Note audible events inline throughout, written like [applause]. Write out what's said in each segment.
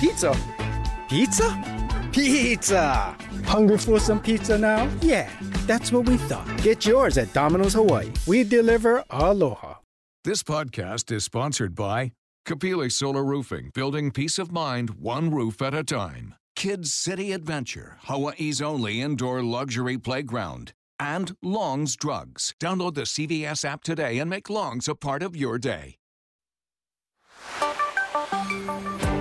Pizza. Pizza? Pizza! Hungry for some pizza now? Yeah, that's what we thought. Get yours at Domino's Hawaii. We deliver aloha. This podcast is sponsored by Kapili Solar Roofing, building peace of mind one roof at a time. Kids City Adventure, Hawaii's only indoor luxury playground. And Long's Drugs. Download the CVS app today and make Long's a part of your day.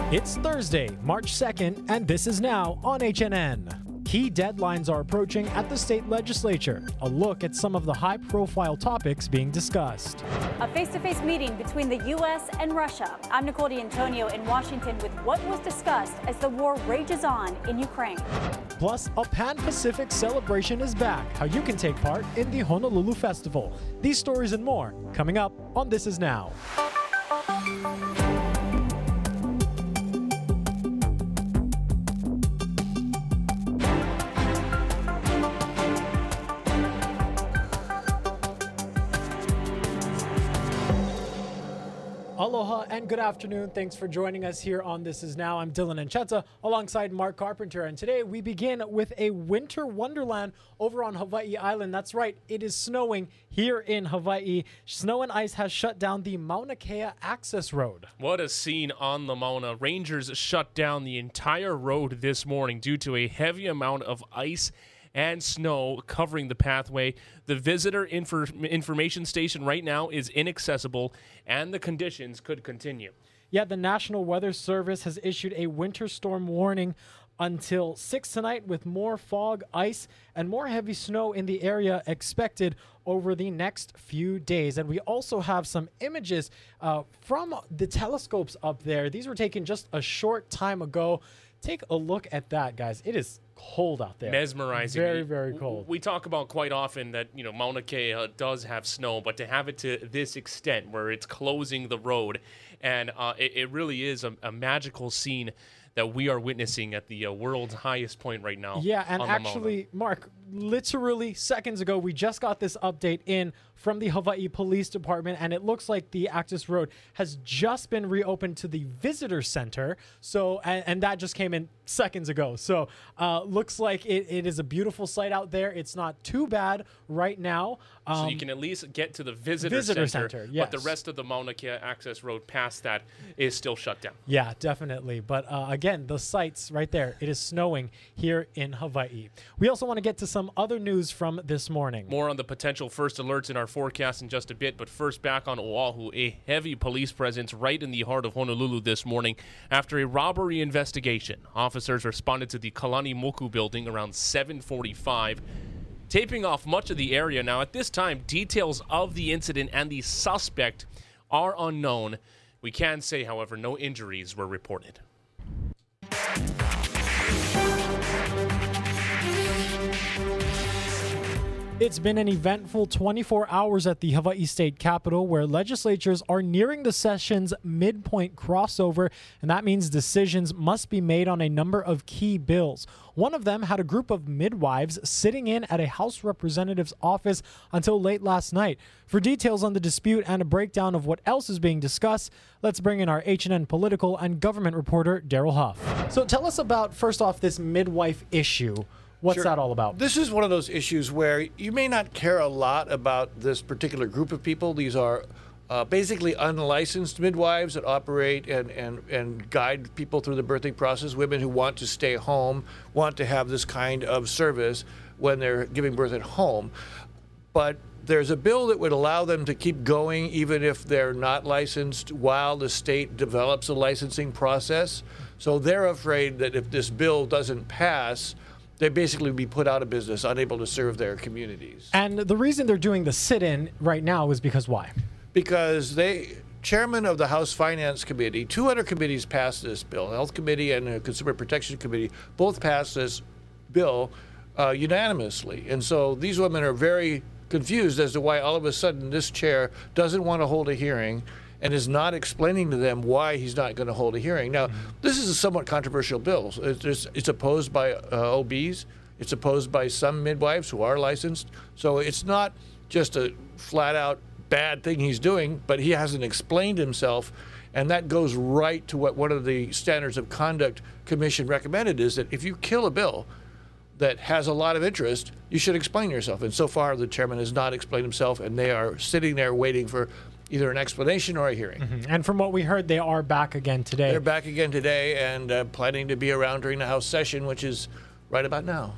It's Thursday, March 2nd, and this is now on HNN. Key deadlines are approaching at the state legislature. A look at some of the high profile topics being discussed. A face to face meeting between the U.S. and Russia. I'm Nicole D'Antonio in Washington with what was discussed as the war rages on in Ukraine. Plus, a Pan Pacific celebration is back. How you can take part in the Honolulu Festival. These stories and more coming up on This Is Now. And good afternoon. Thanks for joining us here on This Is Now. I'm Dillon Ancheta alongside Mark Carpenter. And today we begin with a winter wonderland over on Hawaii Island. That's right, it is snowing here in Hawaii. Snow and ice has shut down the Mauna Kea access road. What a scene on the Mauna. Rangers shut down the entire road this morning due to a heavy amount of ice and snow covering the pathway. The visitor infor- information station right now is inaccessible, and the conditions could continue. Yeah, the National Weather Service has issued a winter storm warning until 6 tonight with more fog, ice, and more heavy snow in the area expected over the next few days. And we also have some images uh, from the telescopes up there. These were taken just a short time ago. Take a look at that, guys. It is cold out there. Mesmerizing. Very, very cold. We talk about quite often that, you know, Mauna Kea uh, does have snow, but to have it to this extent where it's closing the road, and uh, it, it, really is a, a magical scene that we are witnessing at the uh, world's highest point right now. Yeah, and actually, Mark, literally seconds ago, we just got this update in from the Hawaii Police Department, and it looks like the Access Road has just been reopened to the visitor center. So, and, and that just came in seconds ago. So, uh, looks like it, it is a beautiful site out there. It's not too bad right now. Um, so you um, can at least get to the visitor, visitor center, center yes. but the rest of the Mauna Kea Access Road past that is still shut down. Yeah, definitely. But uh, again, the sites right there. It is snowing here in Hawaii. We also want to get to some other news from this morning. More on the potential first alerts in our forecast in just a bit, but first back on Oahu, a heavy police presence right in the heart of Honolulu this morning after a robbery investigation. Officers responded to the Kalanimoku building around 745 taping off much of the area. Now, at this time, details of the incident and the suspect are unknown. We can say, however, no injuries were reported. It's been an eventful 24 hours at the Hawaii State Capitol where legislatures are nearing the session's midpoint crossover, and that means decisions must be made on a number of key bills. One of them had a group of midwives sitting in at a House representative's office until late last night. For details on the dispute and a breakdown of what else is being discussed, let's bring in our HNN political and government reporter, Daryl Huff. So tell us about, first off, this midwife issue. What's sure. that all about? This is one of those issues where you may not care a lot about this particular group of people. These are uh, basically unlicensed midwives that operate and, and, and guide people through the birthing process, women who want to stay home, want to have this kind of service when they're giving birth at home. But there's a bill that would allow them to keep going even if they're not licensed while the state develops a licensing process. So they're afraid that if this bill doesn't pass, they basically would be put out of business, unable to serve their communities. And the reason they're doing the sit-in right now is because why? Because they chairman of the House Finance Committee, two other committees passed this bill. Health Committee and the Consumer Protection Committee both passed this bill uh, unanimously. And so these women are very confused as to why all of a sudden this chair doesn't want to hold a hearing and is not explaining to them why he's not going to hold a hearing. Now, mm-hmm. this is a somewhat controversial bill. It's, it's opposed by uh, OBs, it's opposed by some midwives who are licensed. So it's not just a flat out bad thing he's doing, but he hasn't explained himself. And that goes right to what one of the standards of conduct commission recommended is that if you kill a bill that has a lot of interest, you should explain yourself. And so far, the chairman has not explained himself, and they are sitting there waiting for either an explanation or a hearing. Mm-hmm. And from what we heard, they are back again today. They're back again today and uh, planning to be around during the House session, which is right about now.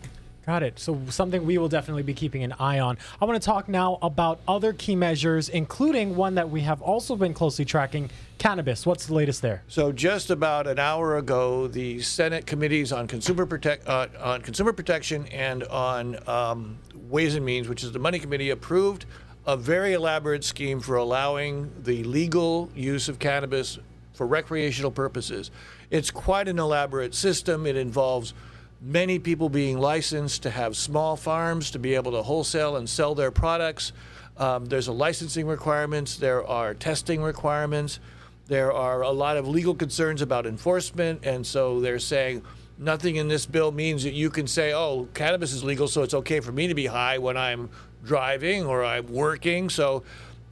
Got it. So something we will definitely be keeping an eye on. I want to talk now about other key measures, including one that we have also been closely tracking, cannabis. What's the latest there? So just about an hour ago, the Senate committees on consumer protect uh, on consumer protection and on um, Ways and Means, which is the Money Committee, approved a very elaborate scheme for allowing the legal use of cannabis for recreational purposes. It's quite an elaborate system. It involves many people being licensed to have small farms to be able to wholesale and sell their products. Um, there's a licensing requirements. There are testing requirements. There are a lot of legal concerns about enforcement, and so they're saying nothing in this bill means that you can say, "Oh, cannabis is legal, so it's okay for me to be high when I'm driving or I'm working." So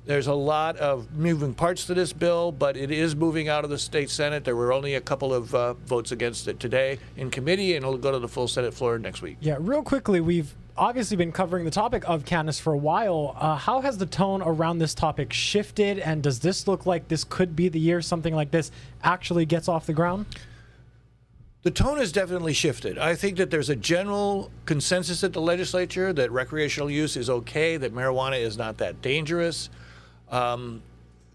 there's a lot of moving parts to this bill, but it is moving out of the state Senate. There were only a couple of uh, votes against it today in committee, and it'll go to the full Senate floor next week. Yeah, real quickly, we've obviously been covering the topic of cannabis for a while. Uh, how has the tone around this topic shifted, and does this look like this could be the year something like this actually gets off the ground? The tone has definitely shifted. I think that there's a general consensus at the legislature that recreational use is okay, that marijuana is not that dangerous um,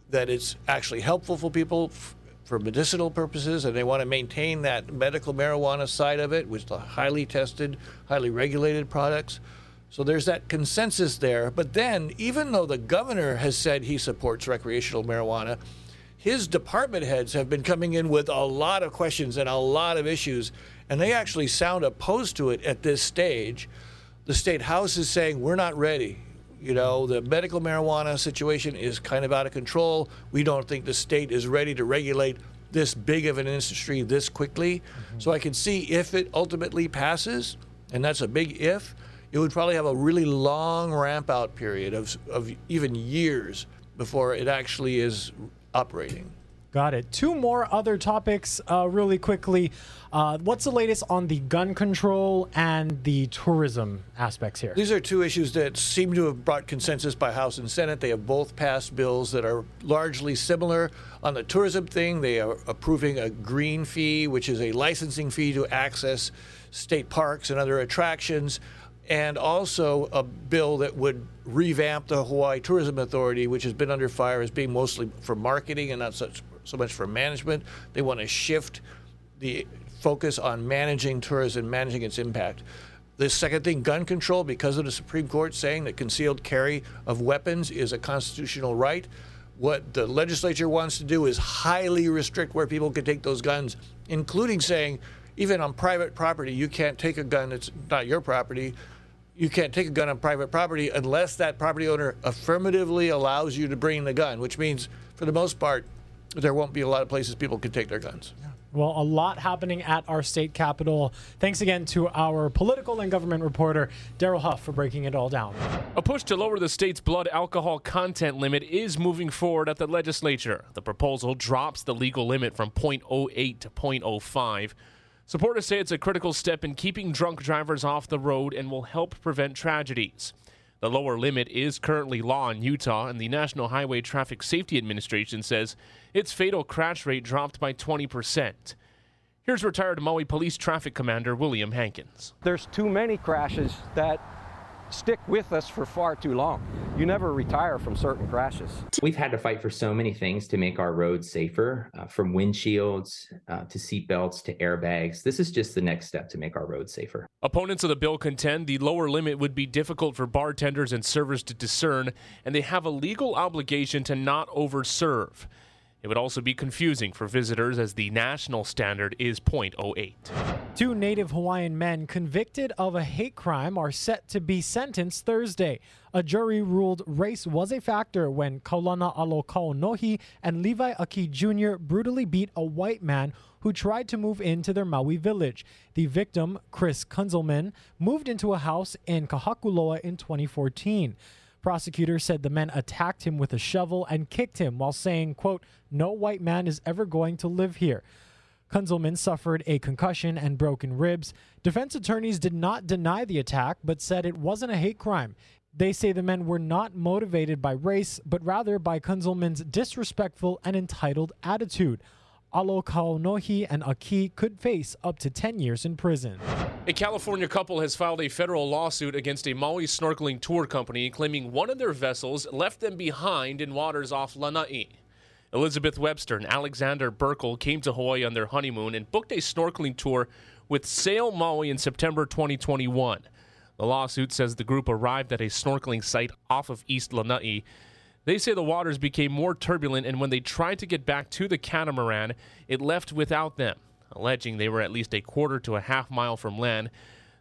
that it's actually helpful for people f- for medicinal purposes, and they want to maintain that medical marijuana side of it, which the highly tested, highly regulated products. So there's that consensus there. But then, even though the governor has said he supports recreational marijuana, his department heads have been coming in with a lot of questions and a lot of issues, and they actually sound opposed to it at this stage. The state house is saying, We're not ready. You know, the medical marijuana situation is kind of out of control. We don't think the state is ready to regulate this big of an industry this quickly. Mm-hmm. So I can see if it ultimately passes, and that's a big if, it would probably have a really long ramp out period of, of even years before it actually is operating. Got it. Two more other topics, uh, really quickly. Uh, what's the latest on the gun control and the tourism aspects here? These are two issues that seem to have brought consensus by House and Senate. They have both passed bills that are largely similar. On the tourism thing, they are approving a green fee, which is a licensing fee to access state parks and other attractions and also a bill that would revamp the Hawaii Tourism Authority, which has been under fire as being mostly for marketing and not such so much for management. They want to shift the focus on managing tourism, managing its impact. The second thing, gun control, because of the Supreme Court saying that concealed carry of weapons is a constitutional right. What the legislature wants to do is highly restrict where people can take those guns, including saying, even on private property, you can't take a gun that's not your property. You can't take a gun on private property unless that property owner affirmatively allows you to bring the gun, which means, for the most part, there won't be a lot of places people can take their guns. Well, a lot happening at our state capitol. Thanks again to our political and government reporter, Daryl Huff, for breaking it all down. A push to lower the state's blood alcohol content limit is moving forward at the legislature. The proposal drops the legal limit from 0.08 to 0.05. Supporters say it's a critical step in keeping drunk drivers off the road and will help prevent tragedies. The lower limit is currently law in Utah, and the National Highway Traffic Safety Administration says its fatal crash rate dropped by 20%. Here's retired Maui Police Traffic Commander William Hankins. There's too many crashes that stick with us for far too long. You never retire from certain crashes. We've had to fight for so many things to make our roads safer, uh, from windshields uh, to seatbelts to airbags. This is just the next step to make our roads safer. Opponents of the bill contend the lower limit would be difficult for bartenders and servers to discern, and they have a legal obligation to not overserve. It would also be confusing for visitors as the national standard is 0.08. Two native Hawaiian men convicted of a hate crime are set to be sentenced Thursday. A jury ruled race was a factor when Kaulana Alo Kaonohi and Levi Aki Jr. brutally beat a white man who tried to move into their Maui village. The victim, Chris Kunzelman, moved into a house in Kahakuloa in 2014. Prosecutors said the men attacked him with a shovel and kicked him while saying, quote, no white man is ever going to live here. Kunzelman suffered a concussion and broken ribs. Defense attorneys did not deny the attack, but said it wasn't a hate crime. They say the men were not motivated by race, but rather by Kunzelman's disrespectful and entitled attitude. Alo Kaonohi and Aki could face up to 10 years in prison. A California couple has filed a federal lawsuit against a Maui snorkeling tour company claiming one of their vessels left them behind in waters off Lanai. Elizabeth Webster and Alexander Burkle came to Hawaii on their honeymoon and booked a snorkeling tour with Sail Maui in September 2021. The lawsuit says the group arrived at a snorkeling site off of East Lanai. They say the waters became more turbulent, and when they tried to get back to the catamaran, it left without them, alleging they were at least a quarter to a half mile from land.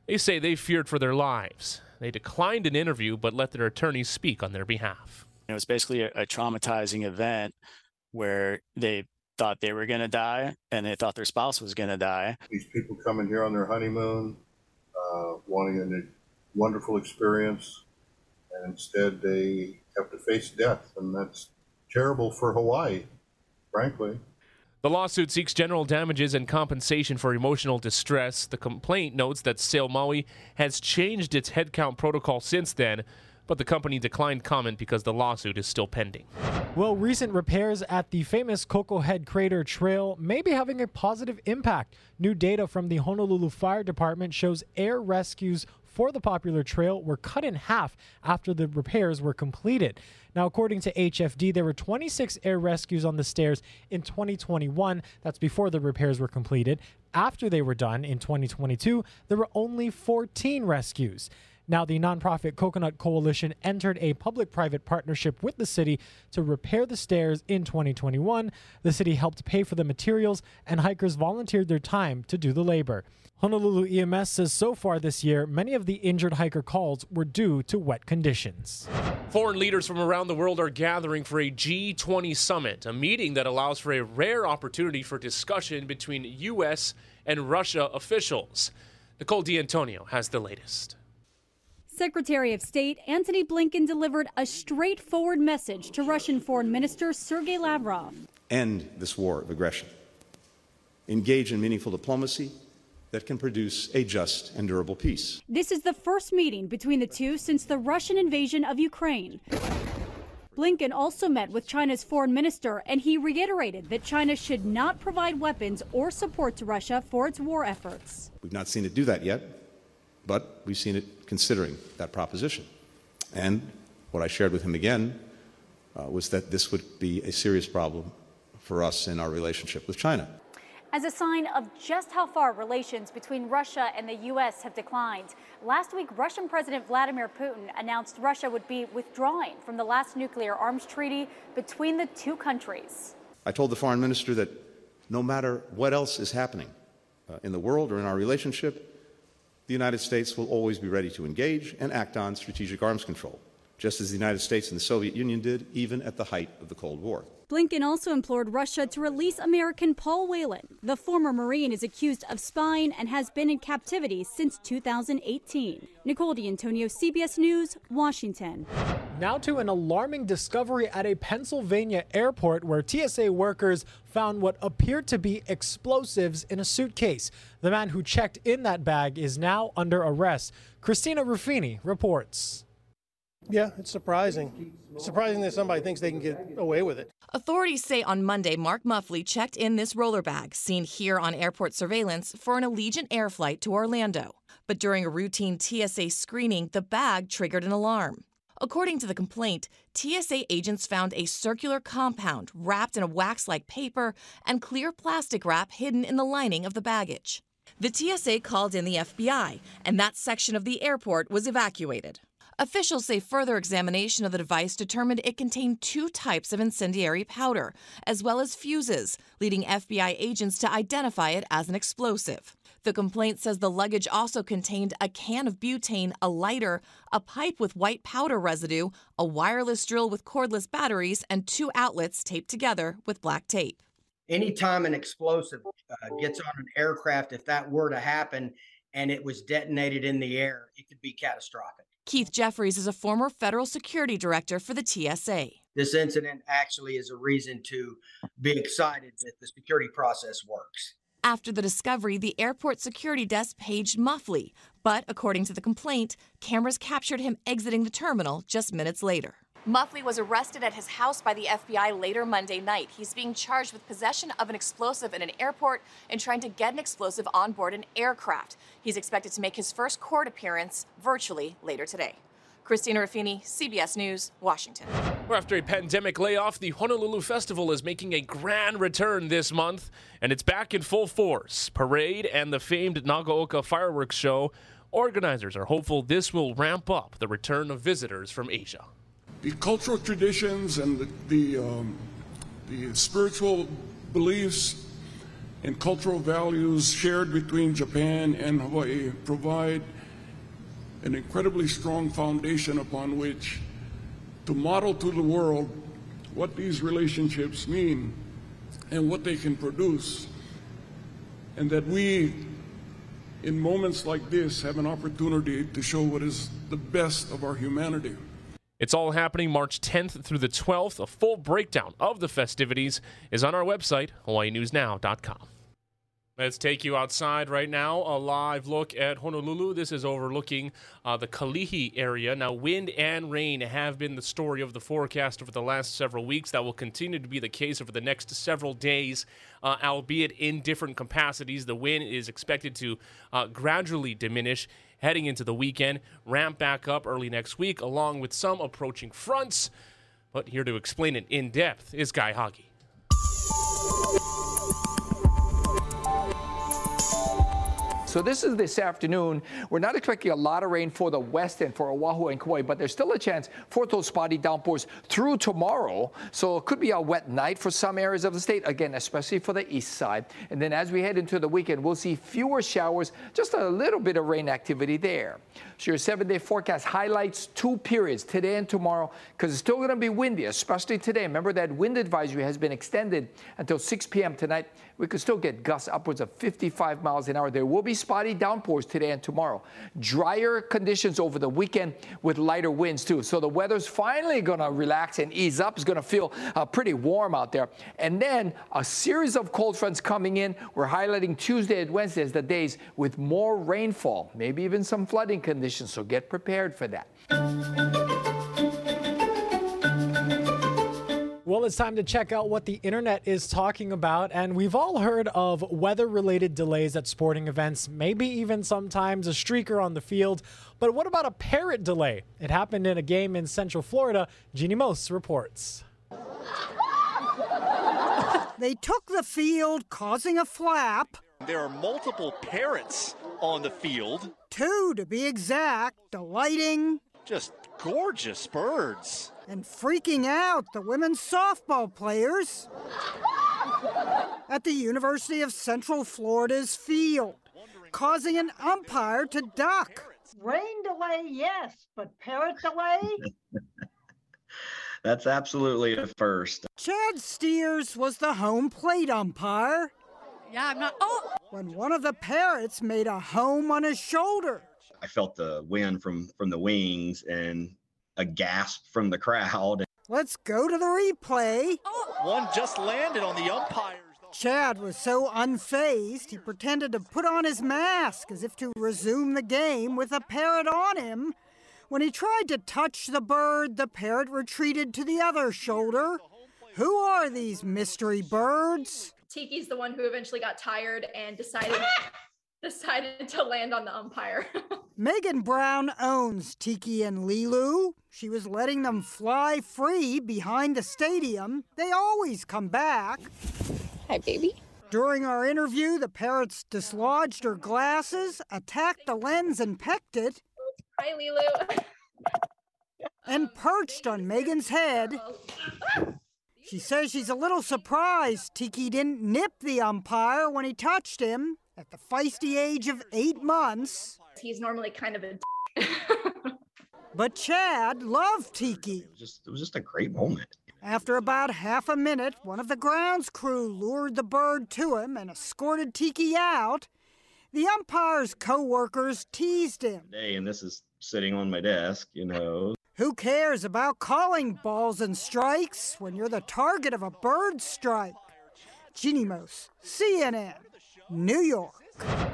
They say they feared for their lives. They declined an interview but let their attorneys speak on their behalf. It was basically a, a traumatizing event where they thought they were going to die and they thought their spouse was going to die. These people coming here on their honeymoon, uh, wanting a wonderful experience, and instead they have to face death, and that's terrible for Hawaii, frankly. The lawsuit seeks general damages and compensation for emotional distress. The complaint notes that Sail Maui has changed its headcount protocol since then, but the company declined comment because the lawsuit is still pending. Well, recent repairs at the famous Koko Head Crater Trail may be having a positive impact. New data from the Honolulu Fire Department shows air rescues for the popular trail were cut in half after the repairs were completed. Now, according to HFD, there were 26 air rescues on the stairs in 2021. That's before the repairs were completed. After they were done in 2022, there were only 14 rescues. Now, the nonprofit Coconut Coalition entered a public private partnership with the city to repair the stairs in 2021. The city helped pay for the materials, and hikers volunteered their time to do the labor. Honolulu EMS says so far this year, many of the injured hiker calls were due to wet conditions. Foreign leaders from around the world are gathering for a G20 summit, a meeting that allows for a rare opportunity for discussion between U.S. and Russia officials. Nicole D'Antonio has the latest. Secretary of State Antony Blinken delivered a straightforward message to Russian Foreign Minister Sergei Lavrov. End this war of aggression. Engage in meaningful diplomacy that can produce a just and durable peace. This is the first meeting between the two since the Russian invasion of Ukraine. Blinken also met with China's foreign minister, and he reiterated that China should not provide weapons or support to Russia for its war efforts. We've not seen it do that yet, but we've seen it considering that proposition. And what I shared with him again uh, was that this would be a serious problem for us in our relationship with China. As a sign of just how far relations between Russia and the U.S. have declined, last week Russian President Vladimir Putin announced Russia would be withdrawing from the last nuclear arms treaty between the two countries. I told the foreign minister that no matter what else is happening uh, in the world or in our relationship, the United States will always be ready to engage and act on strategic arms control, just as the United States and the Soviet Union did even at the height of the Cold War. Blinken also implored Russia to release American Paul Whelan. The former Marine is accused of spying and has been in captivity since 2018. Nicole D'Antonio, CBS News, Washington. Now to an alarming discovery at a Pennsylvania airport where TSA workers found what appeared to be explosives in a suitcase. The man who checked in that bag is now under arrest. Christina Ruffini reports. Yeah, it's surprising. Surprising that somebody thinks they can get away with it. Authorities say on Monday, Mark Muffley checked in this roller bag, seen here on airport surveillance, for an Allegiant Air flight to Orlando. But during a routine TSA screening, the bag triggered an alarm. According to the complaint, TSA agents found a circular compound wrapped in a wax like paper and clear plastic wrap hidden in the lining of the baggage. The TSA called in the FBI, and that section of the airport was evacuated. Officials say further examination of the device determined it contained two types of incendiary powder, as well as fuses, leading FBI agents to identify it as an explosive. The complaint says the luggage also contained a can of butane, a lighter, a pipe with white powder residue, a wireless drill with cordless batteries, and two outlets taped together with black tape. Anytime an explosive uh, gets on an aircraft, if that were to happen and it was detonated in the air, it could be catastrophic. Keith Jeffries is a former federal security director for the TSA. This incident actually is a reason to be excited that the security process works. After the discovery, the airport security desk paged Muffley, but according to the complaint, cameras captured him exiting the terminal just minutes later. Muffley was arrested at his house by the FBI later Monday night. He's being charged with possession of an explosive in an airport and trying to get an explosive on board an aircraft. He's expected to make his first court appearance virtually later today. Christina Ruffini, CBS News, Washington. After a pandemic layoff, the Honolulu Festival is making a grand return this month, and it's back in full force. Parade and the famed Nagaoka fireworks show. Organizers are hopeful this will ramp up the return of visitors from Asia the cultural traditions and the, the, um, the spiritual beliefs and cultural values shared between Japan and Hawaii provide an incredibly strong foundation upon which to model to the world what these relationships mean and what they can produce. And that we, in moments like this, have an opportunity to show what is the best of our humanity. It's all happening March 10th through the 12th. A full breakdown of the festivities is on our website, hawaiinewsnow.com. Let's take you outside right now. A live look at Honolulu. This is overlooking uh, the Kalihi area. Now, wind and rain have been the story of the forecast over the last several weeks. That will continue to be the case over the next several days, uh, albeit in different capacities. The wind is expected to uh, gradually diminish heading into the weekend, ramp back up early next week, along with some approaching fronts. But here to explain it in depth is Guy Hagi. So this is this afternoon. We're not expecting a lot of rain for the west and for Oahu and Kauai, but there's still a chance for those spotty downpours through tomorrow. So it could be a wet night for some areas of the state, again, especially for the east side. And then as we head into the weekend, we'll see fewer showers, just a little bit of rain activity there. So your seven-day forecast highlights two periods, today and tomorrow, because it's still going to be windy, especially today. Remember that wind advisory has been extended until 6 p.m. tonight. We could still get gusts upwards of 55 miles an hour. There will be spotty downpours today and tomorrow. Drier conditions over the weekend with lighter winds too. So the weather's finally going to relax and ease up. It's going to feel uh, pretty warm out there. And then a series of cold fronts coming in. We're highlighting Tuesday and Wednesday as the days with more rainfall, maybe even some flooding conditions. So get prepared for that. Well, it's time to check out what the internet is talking about. And we've all heard of weather related delays at sporting events, maybe even sometimes a streaker on the field. But what about a parrot delay? It happened in a game in Central Florida. Jeanne Moos reports. They took the field, causing a flap. There are multiple parrots on the field. Two to be exact, delighting. Just gorgeous birds and freaking out the women's softball players at the University of Central Florida's field, causing an umpire to duck. Rain delay, yes, but parrot delay? [laughs] That's absolutely a first. Chad Steers was the home plate umpire. Yeah, I'm not. Oh! When one of the parrots made a home on his shoulder. I felt the wind from from the wings and a gasp from the crowd. Let's go to the replay. Oh. One just landed on the umpires. Chad was so unfazed, he pretended to put on his mask as if to resume the game with a parrot on him. When he tried to touch the bird, the parrot retreated to the other shoulder. Who are these mystery birds? Tiki's the one who eventually got tired and decided decided to land on the umpire. [laughs] Megan Brown owns Tiki and Lilu. She was letting them fly free behind the stadium. They always come back. Hi, baby. During our interview, the parrots dislodged her glasses, attacked the lens, and pecked it. Hi, Lilu. [laughs] and perched on Megan's head. She says she's a little surprised Tiki didn't nip the umpire when he touched him. At the feisty age of eight months, he's normally kind of a. [laughs] but Chad loved Tiki. It was, just, it was just a great moment. After about half a minute, one of the grounds crew lured the bird to him and escorted Tiki out. The umpire's co workers teased him. Hey, and this is sitting on my desk, you know. Who cares about calling balls and strikes when you're the target of a bird strike? Jeanne Moos, CNN, New York.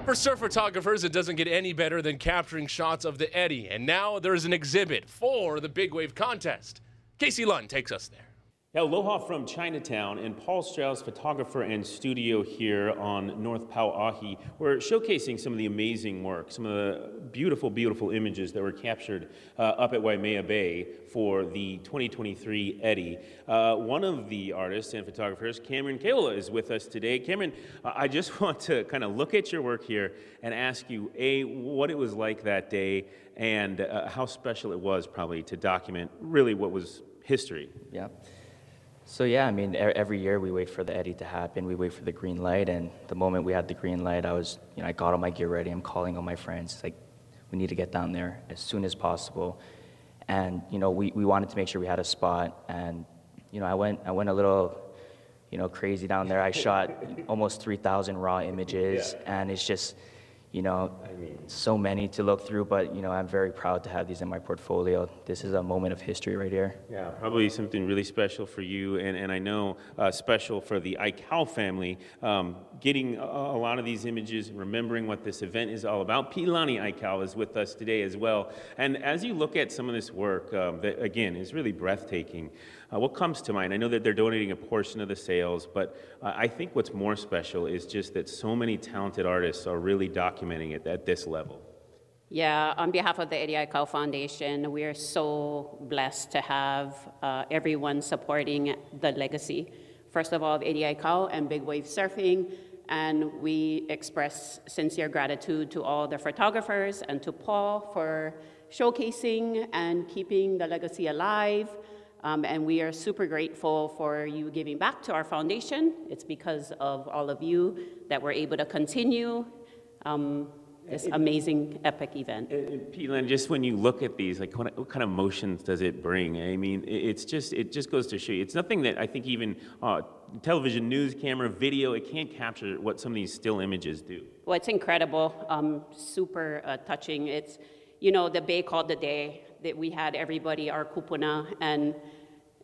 For surf photographers, it doesn't get any better than capturing shots of the Eddy. And now there's an exhibit for the Big Wave Contest. Casey Lund takes us there. Aloha from Chinatown and Paul Strauss, photographer and studio here on North Pauahi. We're showcasing some of the amazing work, some of the beautiful, beautiful images that were captured uh, up at Waimea Bay for the 2023 Eddy. Uh, one of the artists and photographers, Cameron Keola, is with us today. Cameron, I just [laughs] want to kind of look at your work here and ask you, A, what it was like that day and uh, how special it was probably to document really what was history. Yeah. So yeah, I mean, every year we wait for the Eddy to happen. We wait for the green light, and the moment we had the green light, I was, you know, I got all my gear ready. I'm calling all my friends. It's like, we need to get down there as soon as possible. And you know, we, we wanted to make sure we had a spot. And you know, I went I went a little, you know, crazy down there. I shot [laughs] almost 3,000 raw images, yeah. and it's just you know, I mean, so many to look through, but you know, I'm very proud to have these in my portfolio. This is a moment of history right here. Yeah, probably something really special for you, and, and I know uh, special for the Aikau family. Um, getting a, a, lot of these images, remembering what this event is all about. Pilani Aikau is with us today as well. And as you look at some of this work, um, that again is really breathtaking. Uh, what comes to mind? I know that they're donating a portion of the sales, but uh, I think what's more special is just that so many talented artists are really documenting it at this level. Yeah, on behalf of the Eddie Aikau Foundation, we are so blessed to have uh, everyone supporting the legacy. First of all, Eddie Aikau and Big Wave Surfing, and we express sincere gratitude to all the photographers and to Paul for showcasing and keeping the legacy alive. Um, and we are super grateful for you giving back to our foundation. It's because of all of you that we're able to continue um, this amazing epic event. Peelan, just when you look at these, like what, what, kind of emotions does it bring? I mean, it's just it just goes to show you. It's nothing that I think even uh, television, news, camera, video, it can't capture what some of these still images do. Well, it's incredible, um, super uh, touching. It's you know the bay called the day that we had everybody our kupuna and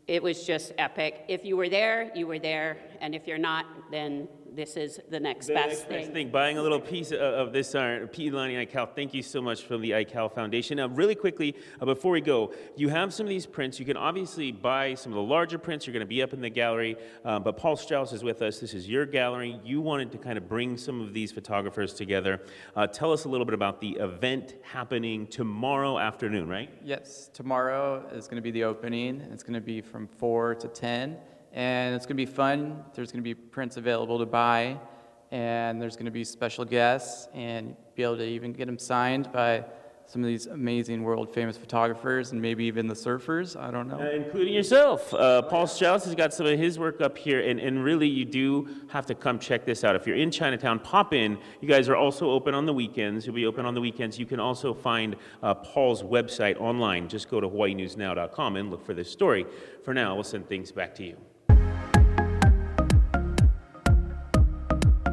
it was just epic. If you were there, you were there, and if you're not, then this is the next the best next thing. Best thing. Buying a little piece of, of this uh, Pilani Aikau. Thank you so much from the Aikau Foundation. Now, really quickly, uh, before we go, you have some of these prints. You can obviously buy some of the larger prints. You're going to be up in the gallery. Um, but Paul Strauss is with us. This is your gallery. You wanted to kind of bring some of these photographers together. Uh, tell us a little bit about the event happening tomorrow afternoon, right? Yes, tomorrow is going to be the opening. It's going to be from 4 to 10 and it's going to be fun. There's going to be prints available to buy, and there's going to be special guests, and be able to even get them signed by some of these amazing world famous photographers and maybe even the surfers. I don't know. Uh, including yourself. Uh, Paul Strauss has got some of his work up here, and, and really, you do have to come check this out. If you're in Chinatown, pop in. You guys are also open on the weekends. You'll be open on the weekends. You can also find uh, Paul's website online. Just go to hawaiinewsnow.com and look for this story. For now, we'll send things back to you.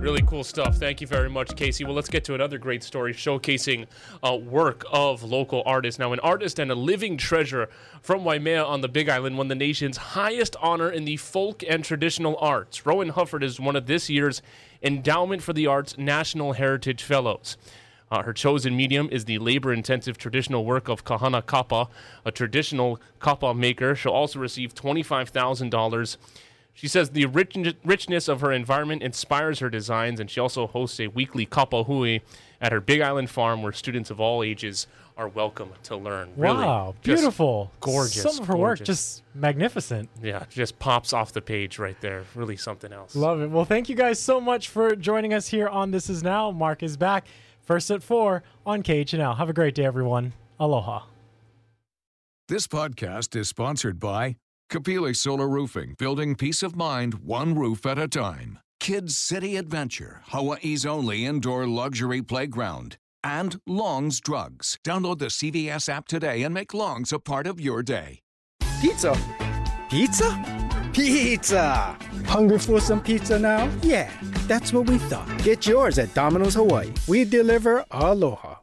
Really cool stuff. Thank you very much, Casey. Well, let's get to another great story showcasing uh, work of local artists. Now, an artist and a living treasure from Waimea on the Big Island won the nation's highest honor in the folk and traditional arts. Roen Hufford is one of this year's Endowment for the Arts National Heritage Fellows. Uh, her chosen medium is the labor intensive traditional work of Kahana Kapa, a traditional kapa maker. She'll also receive $25,000 she says the rich, richness of her environment inspires her designs, and she also hosts a weekly kapa hui at her Big Island farm where students of all ages are welcome to learn. Wow, really, beautiful. Gorgeous. Some of her gorgeous. work just magnificent. Yeah, just pops off the page right there. Really something else. Love it. Well, thank you guys so much for joining us here on This Is Now. Mark is back first at 4 on KHNL. Have a great day, everyone. Aloha. This podcast is sponsored by Kapili Solar Roofing, building peace of mind one roof at a time. Kids City Adventure, Hawaii's only indoor luxury playground. And Long's Drugs. Download the CVS app today and make Long's a part of your day. Pizza? Pizza? Pizza! Hungry for some pizza now? Yeah, that's what we thought. Get yours at Domino's Hawaii. We deliver aloha.